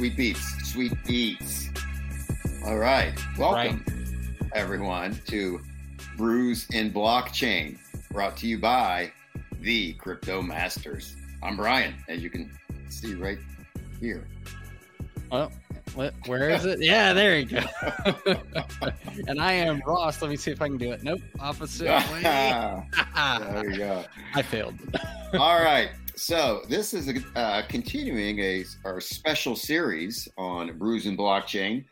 Sweet beats, sweet beats. All right, welcome everyone to Brews and Blockchain, brought to you by the Crypto Masters. I'm Brian, as you can see right here. Well, what, where is it? Yeah, there you go. and I am Ross. Let me see if I can do it. Nope, opposite way. there you go. I failed. All right. So this is a, uh, continuing a our special series on Brews and Blockchain,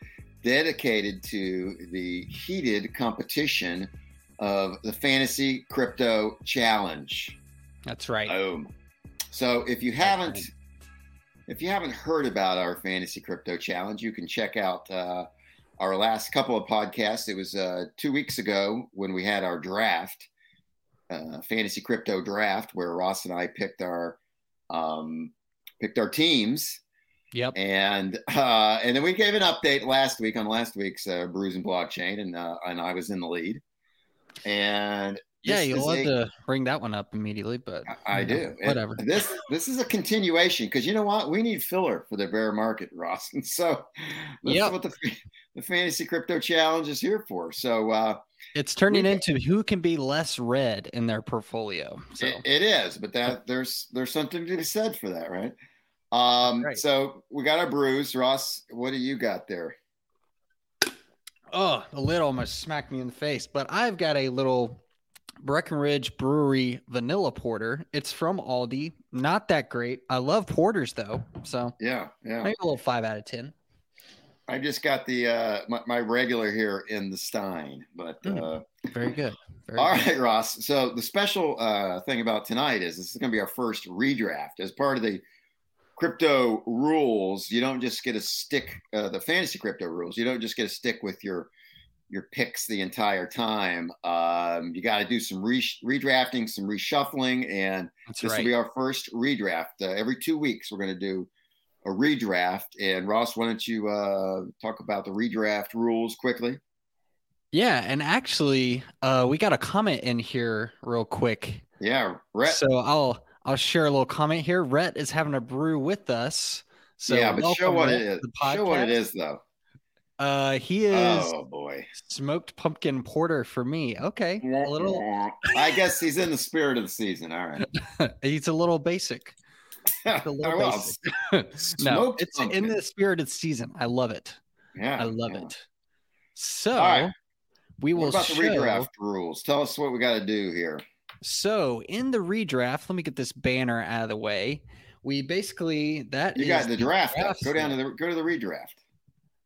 dedicated to the heated competition of the Fantasy Crypto Challenge. That's right. Boom. So if you haven't if you haven't heard about our Fantasy Crypto Challenge, you can check out uh, our last couple of podcasts. It was uh, two weeks ago when we had our draft uh, fantasy crypto draft where Ross and I picked our um, picked our teams. Yep. And uh, and then we gave an update last week on last week's uh, Brews and Blockchain, and uh, and I was in the lead. And yeah, you'll have to bring that one up immediately, but I, I do. Whatever. And this this is a continuation because you know what? We need filler for the bear market, Ross. And so that's yep. what the the fantasy crypto challenge is here for. So uh, it's turning we, into who can be less red in their portfolio. So it, it is, but that there's there's something to be said for that, right? Um, right. so we got our brews. Ross, what do you got there? Oh, the lid almost smacked me in the face, but I've got a little Breckenridge Brewery Vanilla Porter. It's from Aldi. Not that great. I love porters though. So yeah, yeah. Maybe a little five out of ten. I just got the uh my, my regular here in the Stein, but mm, uh very good. Very all good. right, Ross. So the special uh thing about tonight is this is gonna be our first redraft as part of the crypto rules. You don't just get to stick uh, the fantasy crypto rules. You don't just get to stick with your your picks the entire time. Um, you got to do some re- redrafting, some reshuffling, and That's this right. will be our first redraft. Uh, every two weeks, we're going to do a redraft. And Ross, why don't you uh, talk about the redraft rules quickly? Yeah, and actually, uh, we got a comment in here real quick. Yeah, Rhett. So I'll I'll share a little comment here. Rhett is having a brew with us. So yeah, but show what it is. Show what it is, though. Uh, he is. Oh boy, smoked pumpkin porter for me. Okay, a little. I guess he's in the spirit of the season. All right. he's a little basic. a little no, it's pumpkin. in the spirit of season. I love it. Yeah, I love yeah. it. So right. we will. What about show... the redraft rules? Tell us what we got to do here. So in the redraft, let me get this banner out of the way. We basically that you got the draft. draft go down to the go to the redraft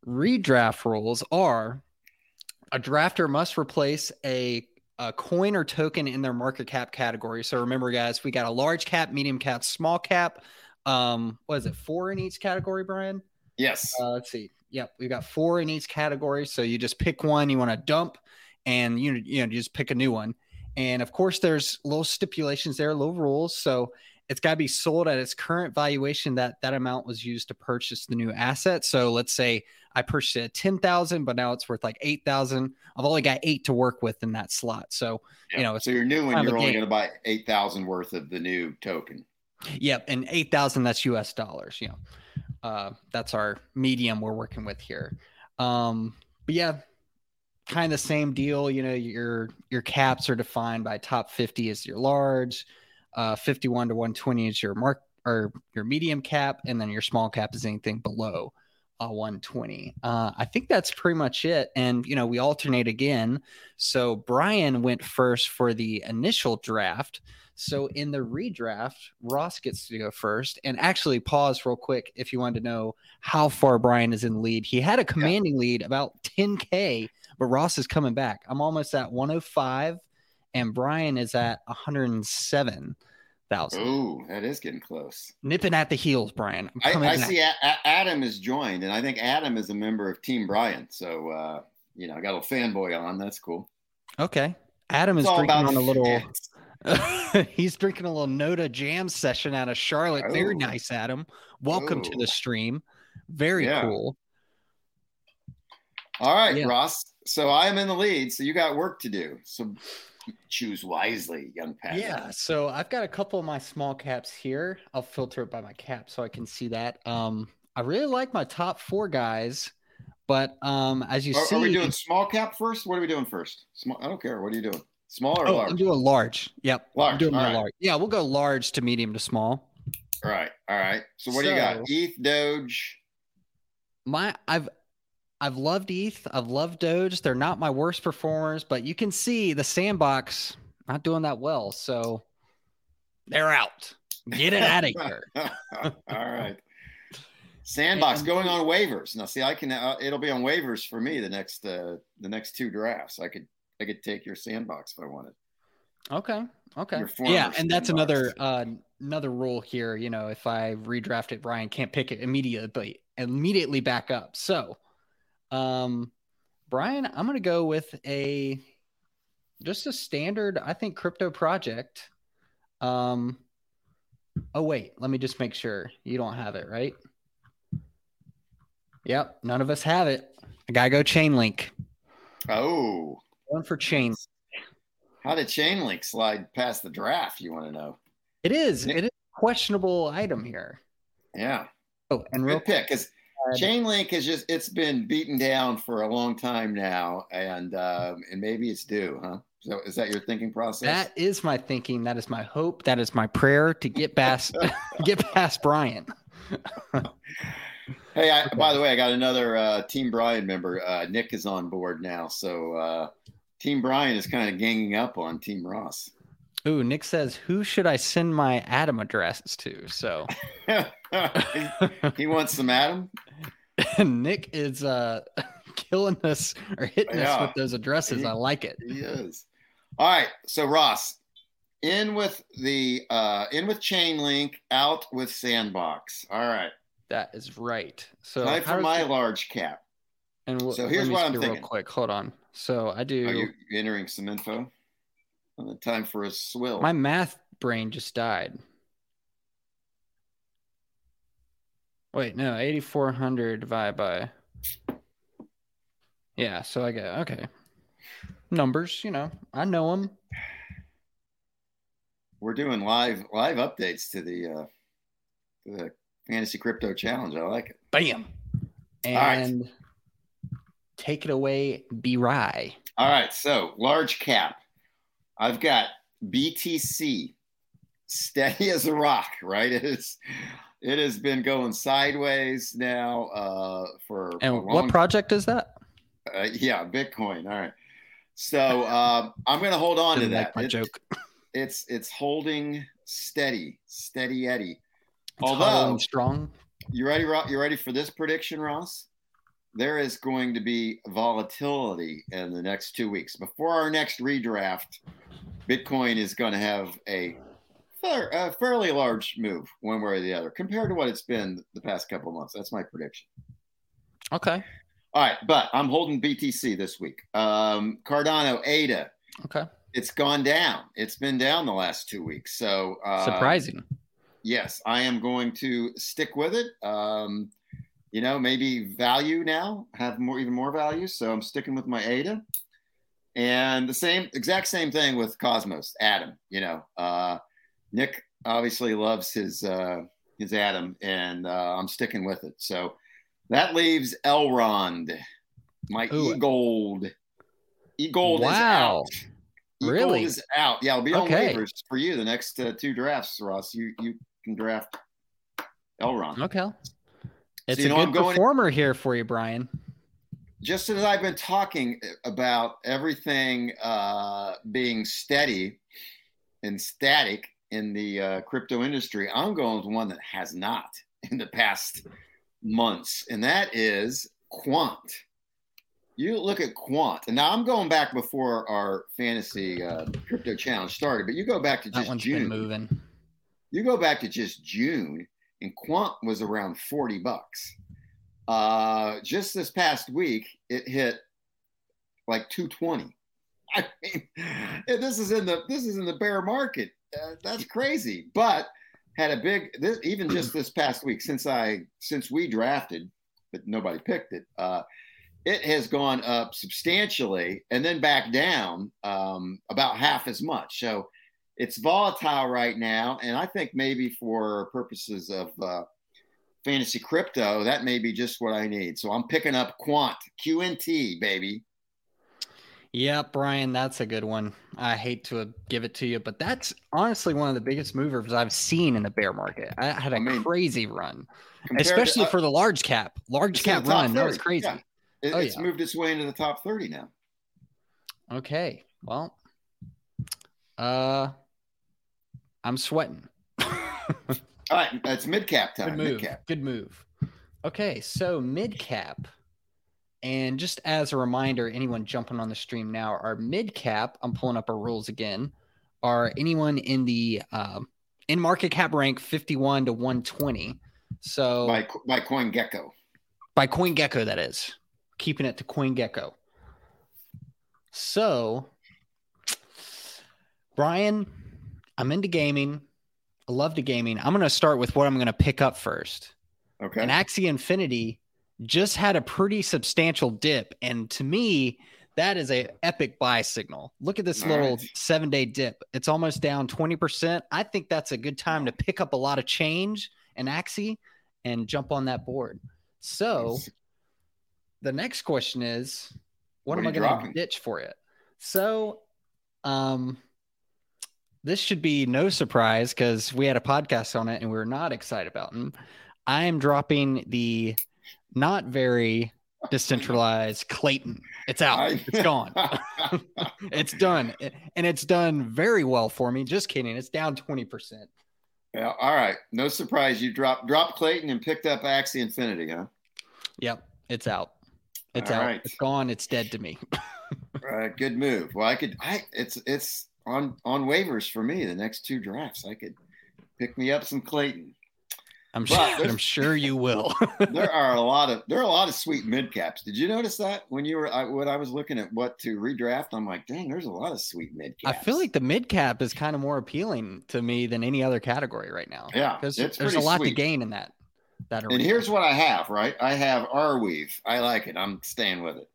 redraft rules are a drafter must replace a, a coin or token in their market cap category. So remember, guys, we got a large cap, medium cap, small cap. Um, what is it? Four in each category, Brian? Yes. Uh, let's see. Yep, we got four in each category. So you just pick one you want to dump, and you you know you just pick a new one. And of course, there's little stipulations there, little rules. So it's got to be sold at its current valuation that that amount was used to purchase the new asset. So let's say i purchased it at 10000 but now it's worth like 8000 i've only got eight to work with in that slot. So yeah. you know so you're new and you're only going to buy 8000 worth of the new token. Yep and 8000 that's us dollars you know. Uh, that's our medium we're working with here. Um, but yeah kind of the same deal you know your your caps are defined by top 50 is your large uh, 51 to 120 is your mark or your medium cap, and then your small cap is anything below uh, 120. Uh, I think that's pretty much it. And, you know, we alternate again. So Brian went first for the initial draft. So in the redraft, Ross gets to go first. And actually, pause real quick if you wanted to know how far Brian is in the lead. He had a commanding yeah. lead about 10K, but Ross is coming back. I'm almost at 105 and Brian is at 107 thousand. Ooh, that is getting close. Nipping at the heels, Brian. I, I see a- a- Adam is joined, and I think Adam is a member of Team Brian. So uh, you know, I got a fanboy on. That's cool. Okay, Adam it's is drinking on a little. he's drinking a little Noda Jam session out of Charlotte. Oh. Very nice, Adam. Welcome oh. to the stream. Very yeah. cool. All right, yeah. Ross. So I am in the lead. So you got work to do. So choose wisely, young Pat. Yeah. So I've got a couple of my small caps here. I'll filter it by my cap so I can see that. Um, I really like my top four guys, but um, as you are, see, are we doing small cap first? What are we doing first? Small. I don't care. What are you doing? Small or oh, large? I'm doing large. Yep, large. I'm doing my right. large. Yeah, we'll go large to medium to small. All right. All right. So what do you got? ETH, Doge. My I've I've loved ETH. I've loved Doge. They're not my worst performers, but you can see the sandbox not doing that well. So they're out. Get it out of here. All right. Sandbox And- going on waivers. Now, see, I can. Uh, it'll be on waivers for me the next uh, the next two drafts. I could I could take your sandbox if I wanted. Okay. Okay. Yeah, and that's another uh another rule here. You know, if I redraft it, Brian can't pick it immediately immediately back up. So um Brian, I'm gonna go with a just a standard, I think, crypto project. Um oh wait, let me just make sure you don't have it, right? Yep, none of us have it. I gotta go Chainlink. Oh, One for chain. how did Chainlink slide past the draft? You want to know? It is. It is a questionable item here. Yeah, Oh, and real good pick because quick, Chainlink is just it's been beaten down for a long time now, and um, and maybe it's due, huh? So is that your thinking process? that is my thinking. That is my hope. That is my prayer to get past get past Brian. Hey, I, by the way, I got another uh, Team Brian member. Uh, Nick is on board now, so uh, Team Brian is kind of ganging up on Team Ross. Ooh, Nick says, "Who should I send my ATOM addresses to?" So he wants some ATOM. Nick is uh killing us or hitting us with those addresses. He- I like it. He is. All right, so Ross, in with the uh, in with Chainlink, out with Sandbox. All right, That is right. So time for my it- large cap. and so here's what I'm see real quick. Hold on. So I do. Are you entering some info? On the time for a swill. My math brain just died. Wait, no, 8400 divided by. Yeah, so I get, okay. Numbers, you know, I know them. We're doing live live updates to the uh, the fantasy crypto challenge. I like it. Bam. right. And take it away, B Rye. All right, so large cap. I've got BTC steady as a rock. Right, it is. It has been going sideways now uh, for And long what project is that? uh, yeah, Bitcoin. All right. So um, I'm going to hold on to that. my It- joke. It's it's holding steady, steady Eddie. It's although- strong. You ready, You ready for this prediction, Ross? There is going to be volatility in the next two weeks. Before our next redraft, Bitcoin is going to have a, a fairly large move, one way or the other, compared to what it's been the past couple of months. That's my prediction. Okay. All right, but I'm holding BTC this week. Um, Cardano, ADA, Okay. it's gone down. It's been down the last two weeks. So uh, Surprising. yes, I am going to stick with it. Um, you know, maybe value now, have more, even more value. So I'm sticking with my ADA. And the same, exact same thing with Cosmos, ATOM. You know, uh, Nick obviously loves his uh, his ATOM, and uh, I'm sticking with it. So that leaves Elrond, my Ooh. E Gold. E Gold is Wow. out. E-Gold Really? is out. Yeah, it'll be on Okay. waivers for you the next uh, two drafts, Ross. You you can draft Elrond. Okay. It's you a good performer here for you, Brian. Just as I've been talking about everything uh, being steady and static in the uh, crypto industry, I'm going with one that has not in the past months, and that is Quant. You look at Quant, and now I'm going back before our fantasy uh, crypto challenge started, but you go back to That just June. moving. You go back to just June, and Quant was around 40 bucks. Uh, just this past week, it hit like 220. I mean, this is in the this is in the bear market. Uh, that's crazy. But had a big this even just this past week since I since we drafted, but nobody picked it. Uh, it has gone up substantially and then back down um, about half as much. So it's volatile right now, and I think maybe for purposes of uh, fantasy crypto, that may be just what I need. So I'm picking up Quant, QNT, baby. Yeah, Brian, that's a good one. I hate to give it to you, but that's honestly one of the biggest movers I've seen in the bear market. I had a I mean, crazy run, especially to, uh, for the large cap. Large cap run, that was crazy. Yeah. It, oh, it's yeah. moved its way into the top 30 now. Okay. Well, uh, I'm sweating. All right, that's mid cap time. Good move. Mid-cap. Good move. Okay, so mid cap, and just as a reminder, anyone jumping on the stream now, our mid cap. I'm pulling up our rules again. Are anyone in the um, in market cap rank 51 to 120? So by by CoinGecko. By CoinGecko, that is keeping it to CoinGecko. So, Brian, I'm into gaming. I love the gaming. I'm going to start with what I'm going to pick up first. Okay. And Axie Infinity just had a pretty substantial dip. And to me, that is a epic buy signal. Look at this All little right. seven day dip. It's almost down 20%. I think that's a good time to pick up a lot of change in Axie and jump on that board. So the next question is what, what am I going to ditch for it? So, um, this should be no surprise because we had a podcast on it and we are not excited about it. I am dropping the not very decentralized Klaytn. It's out. It's gone. it's done. And it's done very well for me. Just kidding. It's down 20%. Yeah. All right. No surprise. You dropped dropped Klaytn and picked up Axie Infinity, huh? Yep. It's out. It's All out. Right. It's gone. It's dead to me. All right. Good move. Well, I could I it's it's on on waivers for me the next two drafts. I could pick me up some Klaytn. I'm sure. I'm sure you will. there are a lot of there are a lot of sweet mid caps. Did you notice that when you were I, when I was looking at what to redraft? I'm like, dang, there's a lot of sweet mid caps. I feel like the mid cap is kind of more appealing to me than any other category right now. Yeah, because there's a lot sweet. to gain in that. That arena. and here's what I have. Right, I have Arweave. I like it. I'm staying with it.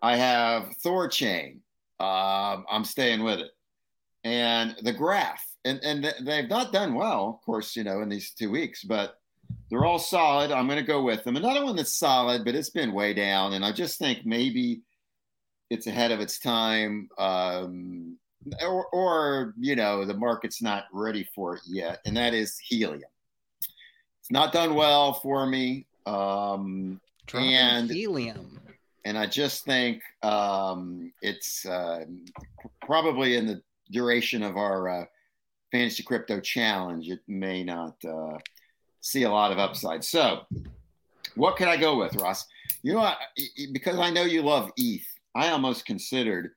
I have Thorchain. Um, I'm staying with it and the graph. And and they've not done well of course you know in these two weeks but they're all solid. I'm going to go with them. Another one that's solid but it's been way down and i just think maybe it's ahead of its time um, or, or you know the market's not ready for it yet and that is helium. It's not done well for me um, and helium. and i just think um, it's uh, probably in the duration of our uh, fantasy crypto challenge, it may not uh, see a lot of upside. So, what can I go with, Ross? You know, I, because I know you love ETH, I almost considered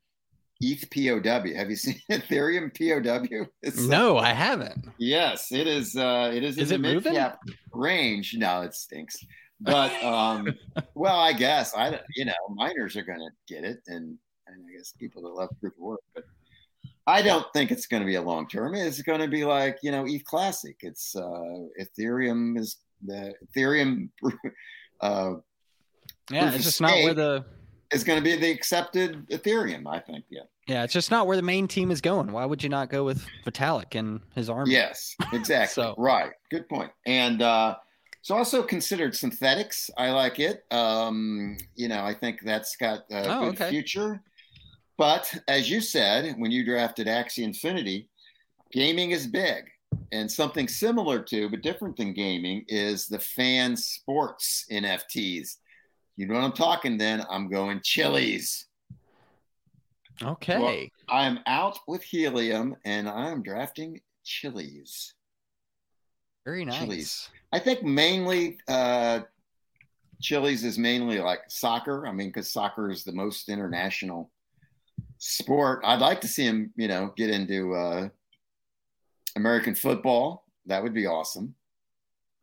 ETH POW. Have you seen Ethereum POW? It's no, like, I haven't. Yes, it is. Uh, it is, is in the mid cap range. No, it stinks. But um, well, I guess I you know miners are going to get it, and and I guess people that love proof of work, but I don't think it's going to be a long term. It's going to be like you know ETH Classic. It's uh, Ethereum is the Ethereum. Uh, yeah, it's just not where the is going to be the accepted Ethereum. I think. Yeah. Yeah, it's just not where the main team is going. Why would you not go with Vitalik and his army? Yes, exactly. so. Right. Good point. And uh, so also considered Synthetix. I like it. Um, you know, I think that's got a oh, good okay. future. But as you said, when you drafted Axie Infinity, gaming is big. And something similar to, but different than gaming, is the fan sports NFTs. You know what I'm talking then? I'm going Chiliz. Okay. Well, I'm out with Helium and I'm drafting Chiliz. Very nice. Chiliz. I think mainly uh, Chiliz is mainly like soccer. I mean, because soccer is the most international sport. I'd like to see him, you know, get into uh, American football. That would be awesome.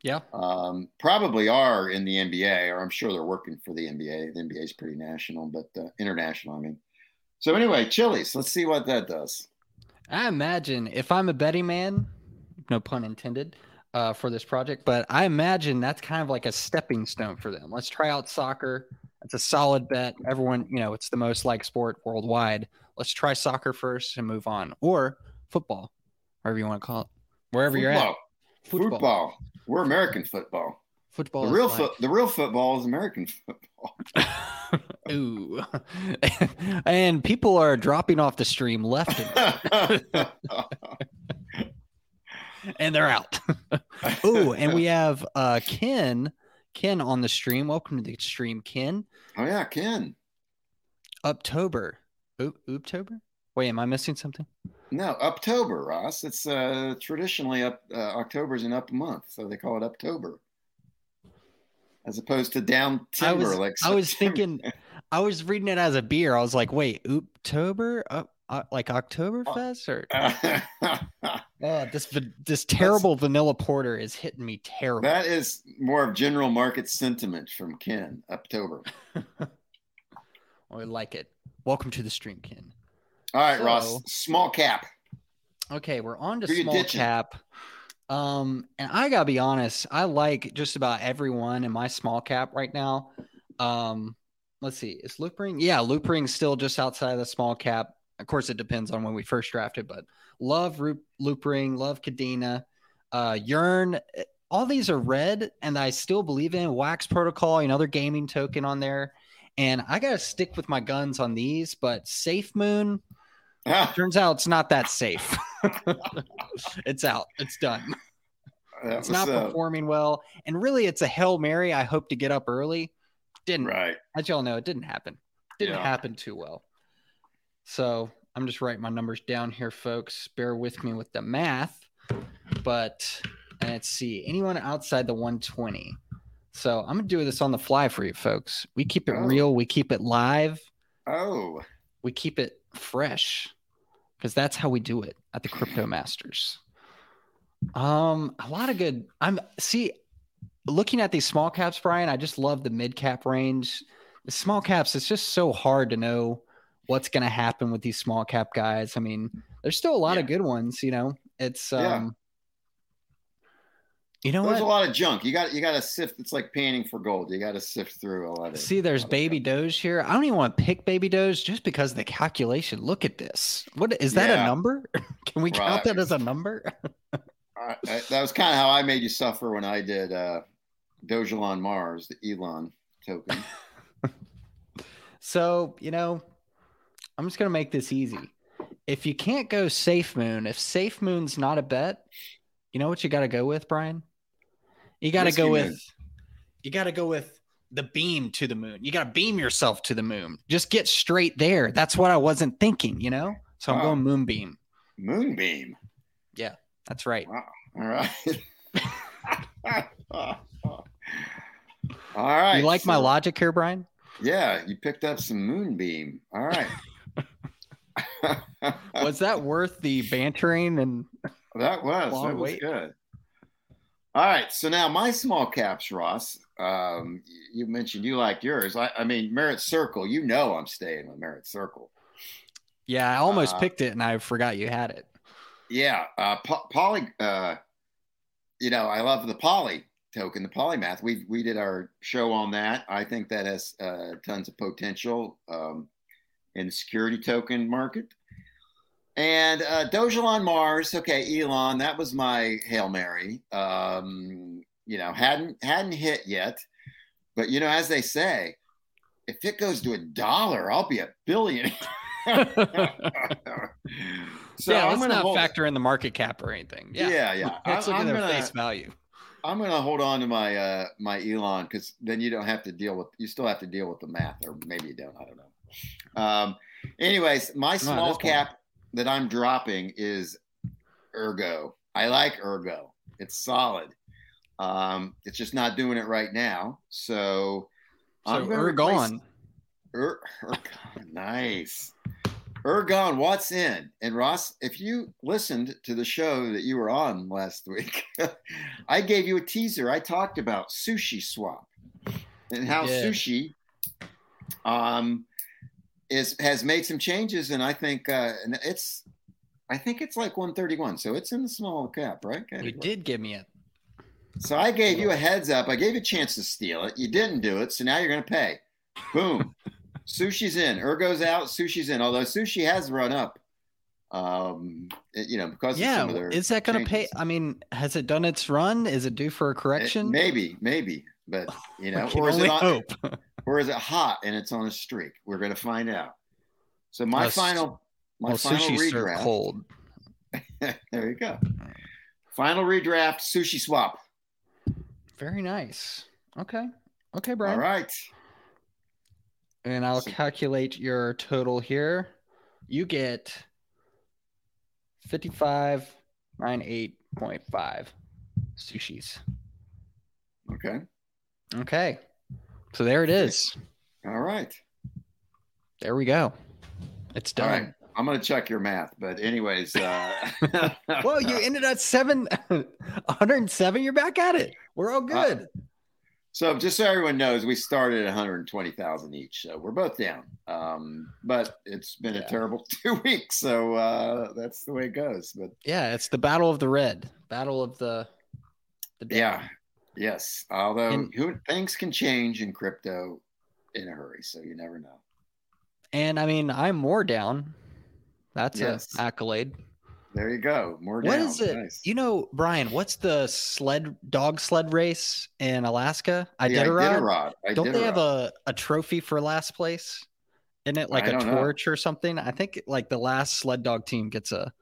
Yeah. Um, probably are in the NBA, or I'm sure they're working for the NBA. The NBA is pretty national, but uh, international, I mean. So anyway, Chiliz. Let's see what that does. I imagine if I'm a betting man, no pun intended, uh, for this project, but I imagine that's kind of like a stepping stone for them. Let's try out soccer it's a solid bet. Everyone, you know, it's the most liked sport worldwide. Let's try soccer first and move on, or football, whatever you want to call it, wherever football. you're at. Football. football. We're American football. Football. The is real foot, the real football is American football. Ooh. and people are dropping off the stream left and right, and they're out. Ooh, and we have uh Ken. Ken on the stream. Welcome to the stream, Ken. oh yeah, Ken. October. Oop, October? Wait, am I missing something? No, October, Ross. It's uh, traditionally up. Uh, October's an up month, so they call it October, as opposed to down I timber. was like I was thinking I was reading it as a beer. I was like, wait, Uptober? Uh, uh, like Oktoberfest or oh, this this terrible vanilla porter is hitting me terrible. that is more of general market sentiment from Ken. October. I like it. Welcome to the stream, Ken. All right, So- Ross. Small cap. Okay, we're on to small ditching? cap. Um, and I gotta be honest, I like just about everyone in my small cap right now. Um, let's see, is Loopring? Yeah, Loopring's still just outside of the small cap. Of course, it depends on when we first drafted, but love Roop, Loopring, love Kadena, uh, Yearn. All these are red, and I still believe in Wax Protocol, another gaming token on there. And I gotta stick with my guns on these, but Safe Moon, Turns out it's not that safe. it's out. It's done. That It's not uh, performing well. And really, it's a Hail Mary. I hope to get up early. Didn't. right. As y'all know, it didn't happen. Didn't Yeah. happen too well. So I'm just writing my numbers down here, folks. Bear with me with the math. But let's see. Anyone outside the 120. So I'm going to do this on the fly for you, folks. We keep it Oh. real. We keep it live. Oh, we keep it fresh because that's how we do it at the crypto masters um a lot of good i'm see looking at these small caps brian i just love the mid cap range the small caps it's just so hard to know what's going to happen with these small cap guys i mean there's still a lot of good ones you know it's Yeah. um you know there's a lot of junk. You got you got to sift. It's like panning for gold. You got to sift through a lot of. See, there's lot of Baby stuff. Doge here. I don't even want to pick Baby Doge just because of the calculation. Look at this. What is that Yeah. a number? Can we count that as a number? I, I, that was kind of how I made you suffer when I did uh, Dogelon Mars, the Elon token. So, you know, I'm just going to make this easy. If you can't go Safe Moon, if Safe Moon's not a bet, you know what you got to go with, Brian? You got to go Moon. with you got to go with the beam to the moon. You got to beam yourself to the moon. Just get straight there. That's what I wasn't thinking, you know? So I'm Wow. going Moonbeam. Moonbeam. Yeah, that's right. All right. All right. you like my logic here, Brian? Yeah, you picked up some moonbeam. All right. Was that worth the bantering and that was that was wait. good. All right, so now my small caps, Ross. Um, you mentioned you liked yours. I, I mean, Merit Circle. You know, I'm staying with Merit Circle. yeah, I almost Uh, picked it and I forgot you had it. Yeah, uh, po- poly. Uh, you know, I love the poly token, the polymath. We we did our show on that. I think that has uh, tons of potential um, in the security token market. And uh, Dogelon Mars, okay, Elon, that was my hail mary. Um, you know, hadn't hadn't hit yet, but you know, as they say, if it goes to a dollar, I'll be a billionaire. so yeah, I'm let's gonna not factor in the market cap or anything. Yeah, Yeah, yeah. Let's I'm, look I'm at their gonna, face value. I'm gonna hold on to my uh my Elon because then you don't have to deal with you still have to deal with the math or maybe you don't I don't know. Um, anyways, my small cap that I'm dropping is Ergo. I like Ergo. It's solid. Um, it's just not doing it right now. So, So I'm Ergon. Er, Ergon, nice. Ergon, what's in? And Ross, if you listened to the show that you were on last week, I gave you a teaser. I talked about sushi swap and how sushi um, is has made some changes, and I think uh, and it's I think it's like 131, so it's in the small cap, right? You did give me it. So I gave you a heads up. I gave you a chance to steal it. You didn't do it, so now you're going to pay. Boom. Sushi's in. Ergo's out. Sushi's in. Although sushi has run up Um, it- you know, because of Yeah, some of their is that going to pay? I mean, has it done its run? Is it due for a It- correction? maybe, maybe, but you know, or is it on, hope. or is it hot and it's on a streak? We're going to find out. So my s- final, my well, final sushi served redraft. cold. there you go. Final redraft, sushi swap. Very nice. Okay. Okay, Brian. All right. And I'll So- calculate your total here. You get 5598.5 sushis. Okay. Okay. So there it is. All right. There we go. It's done. right. I'm going to check your math, but anyways, uh, Well, you ended at seven, 107. You're back at it. We're all good. So just so everyone knows, we started at 120,000 each. So we're both down. Um, but it's been Yeah. a terrible two weeks. So uh, that's the way it goes. But yeah, it's the battle of the red, battle of the, the yeah, yes. Although And- who, things can change in crypto in a hurry. So you never know. And I mean, I'm more down. That's Yes. a accolade. There you go. More What down. is it? Nice. You know, Brian, what's the sled dog sled race in Alaska? Iditarod? Iditarod. Don't they have a, a trophy for last place? Isn't it like I a don't know. torch or something? I think like the last sled dog team gets a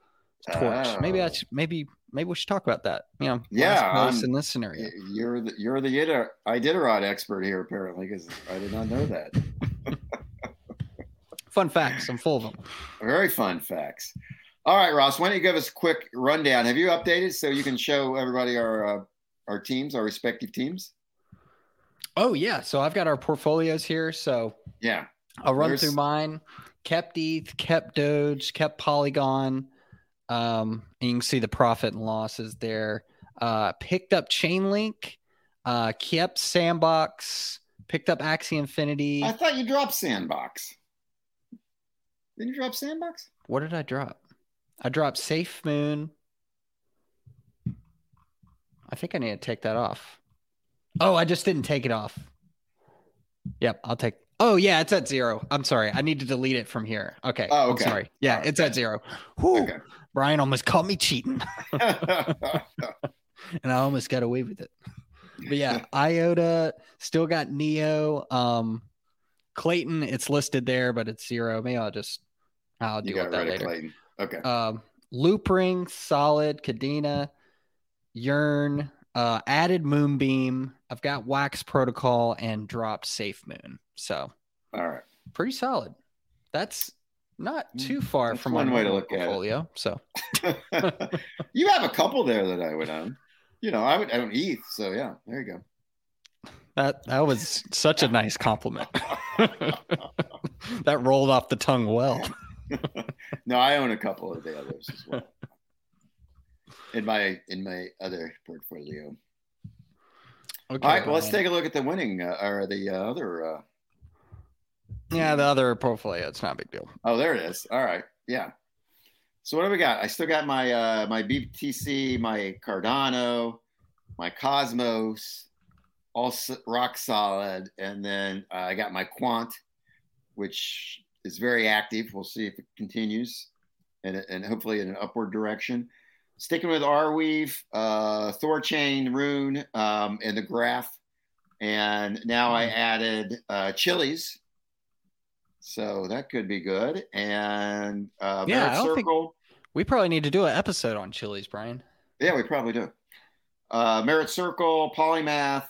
torch. Maybe I Oh. should, maybe maybe we should talk about that. You know, Yeah, place in this scenario. You're the you're the Ida- Iditarod expert here, apparently, because I did not know that. Fun facts. I'm full of them. Very fun facts. All right, Ross, why don't you give us a quick rundown? Have you updated so you can show everybody our uh, our teams, our respective teams? Oh yeah, so I've got our portfolios here. So Yeah. I'll run There's- through mine. Kept ETH, kept Doge, kept Polygon. Um, and you can see the profit and losses there. Uh, picked up Chainlink, uh, kept Sandbox, picked up Axie Infinity. I thought you dropped Sandbox. Didn't you drop Sandbox? what did I drop? I dropped Safe Moon. I think I need to take that off. Oh, I just didn't take it off. Yep, I'll take. Oh yeah, it's at zero. I'm sorry. I need to delete it from here. Okay. Oh, I'm sorry. Yeah, right. it's at zero. Whew. Okay. Brian almost caught me cheating, and I almost got away with it. But yeah, IOTA still got Neo. Um, Klaytn, it's listed there, but it's zero. Maybe I'll just I'll you deal got with that later. Klaytn. Okay. Um, Loopring, Solid, Kadena, Yearn, uh, added Moonbeam. I've got Wax Protocol and dropped Safe Moon. So All right. pretty solid. That's not too far Mm, That's from one way to look at it. portfolio. So you have a couple there that I would own. You know, I would own ETH. So yeah, there you go. that that was such a nice compliment. that rolled off the tongue well. no, I own a couple of the others as well. in my in my other portfolio. Okay, All right, well, let's take a look at the winning uh, or the uh, other. Uh, Yeah, the other portfolio. It's not a big deal. oh, there it is. All right, yeah. So what do we got? I still got my uh, my BTC, my Cardano, my Cosmos, all rock solid, and then uh, I got my Quant, which is very active. We'll see if it continues, and and hopefully in an upward direction. Sticking with Arweave, uh, Thorchain, Rune, um, and the Graph, and now I added uh, Chiliz. So that could be good. And uh, Yeah, Merit I don't think- Circle. We probably need to do an episode on Chiliz, Brian. Yeah, we probably do. Uh, Merit Circle, Polymath,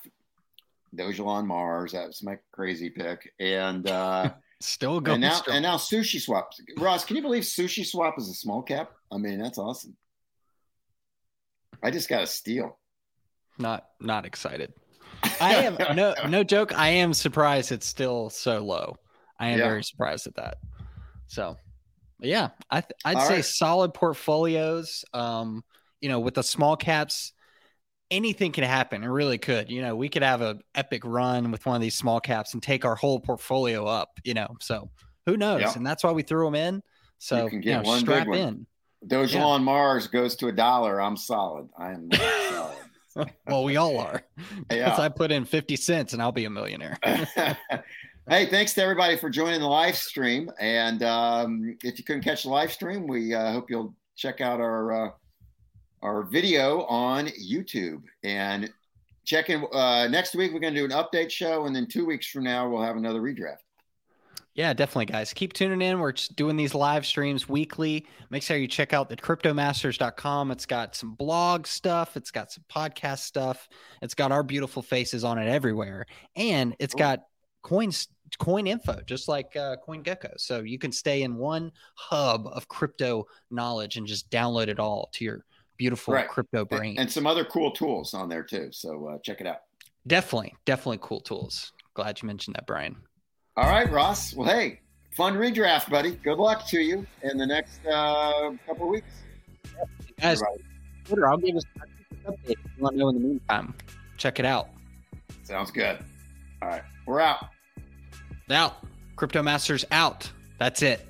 Dogelon Mars. That's my crazy pick. And uh, Still going and now strong. and now Sushi Swap. Ross, can you believe Sushi Swap is a small cap? I mean, that's awesome. I just got a steal. not not excited. I am no no joke. I am surprised it's still so low. I am Yeah. very surprised at that. So, yeah, I th- I'd All say right. solid portfolios. Um, you know, with the small caps, anything can happen. It really could. You know, we could have a epic run with one of these small caps and take our whole portfolio up. You know, so who knows? Yeah. And that's why we threw them in. So you can you, get know, one big strap one. in. Dogelon Mars goes to a dollar. I'm solid. I am solid. Well, we all are. Yeah. I put in fifty cents and I'll be a millionaire. Hey, thanks to everybody for joining the live stream. And um, if you couldn't catch the live stream, we uh, hope you'll check out our uh, our video on YouTube and check in uh, next week. We're going to do an update show, and then two weeks from now we'll have another redraft. Yeah, definitely, guys. Keep tuning in. We're just doing these live streams weekly. Make sure you check out the cryptomasters.com. It's got some blog stuff, it's got some podcast stuff, it's got our beautiful faces on it everywhere, and it's got coins coin info just like uh, CoinGecko. So you can stay in one hub of crypto knowledge and just download it all to your beautiful right. crypto brain. And, and, some other cool tools on there too. So uh, check it out. Definitely, definitely cool tools. Glad you mentioned that, Brian. All right, Ross. Well, hey, fun redraft, buddy. Good luck to you in the next uh, couple weeks. Guys, Twitter, I'll give us an update if you want to know in the meantime. Check it out. Sounds good. All right, we're out. Out. Crypto Masters out. That's it.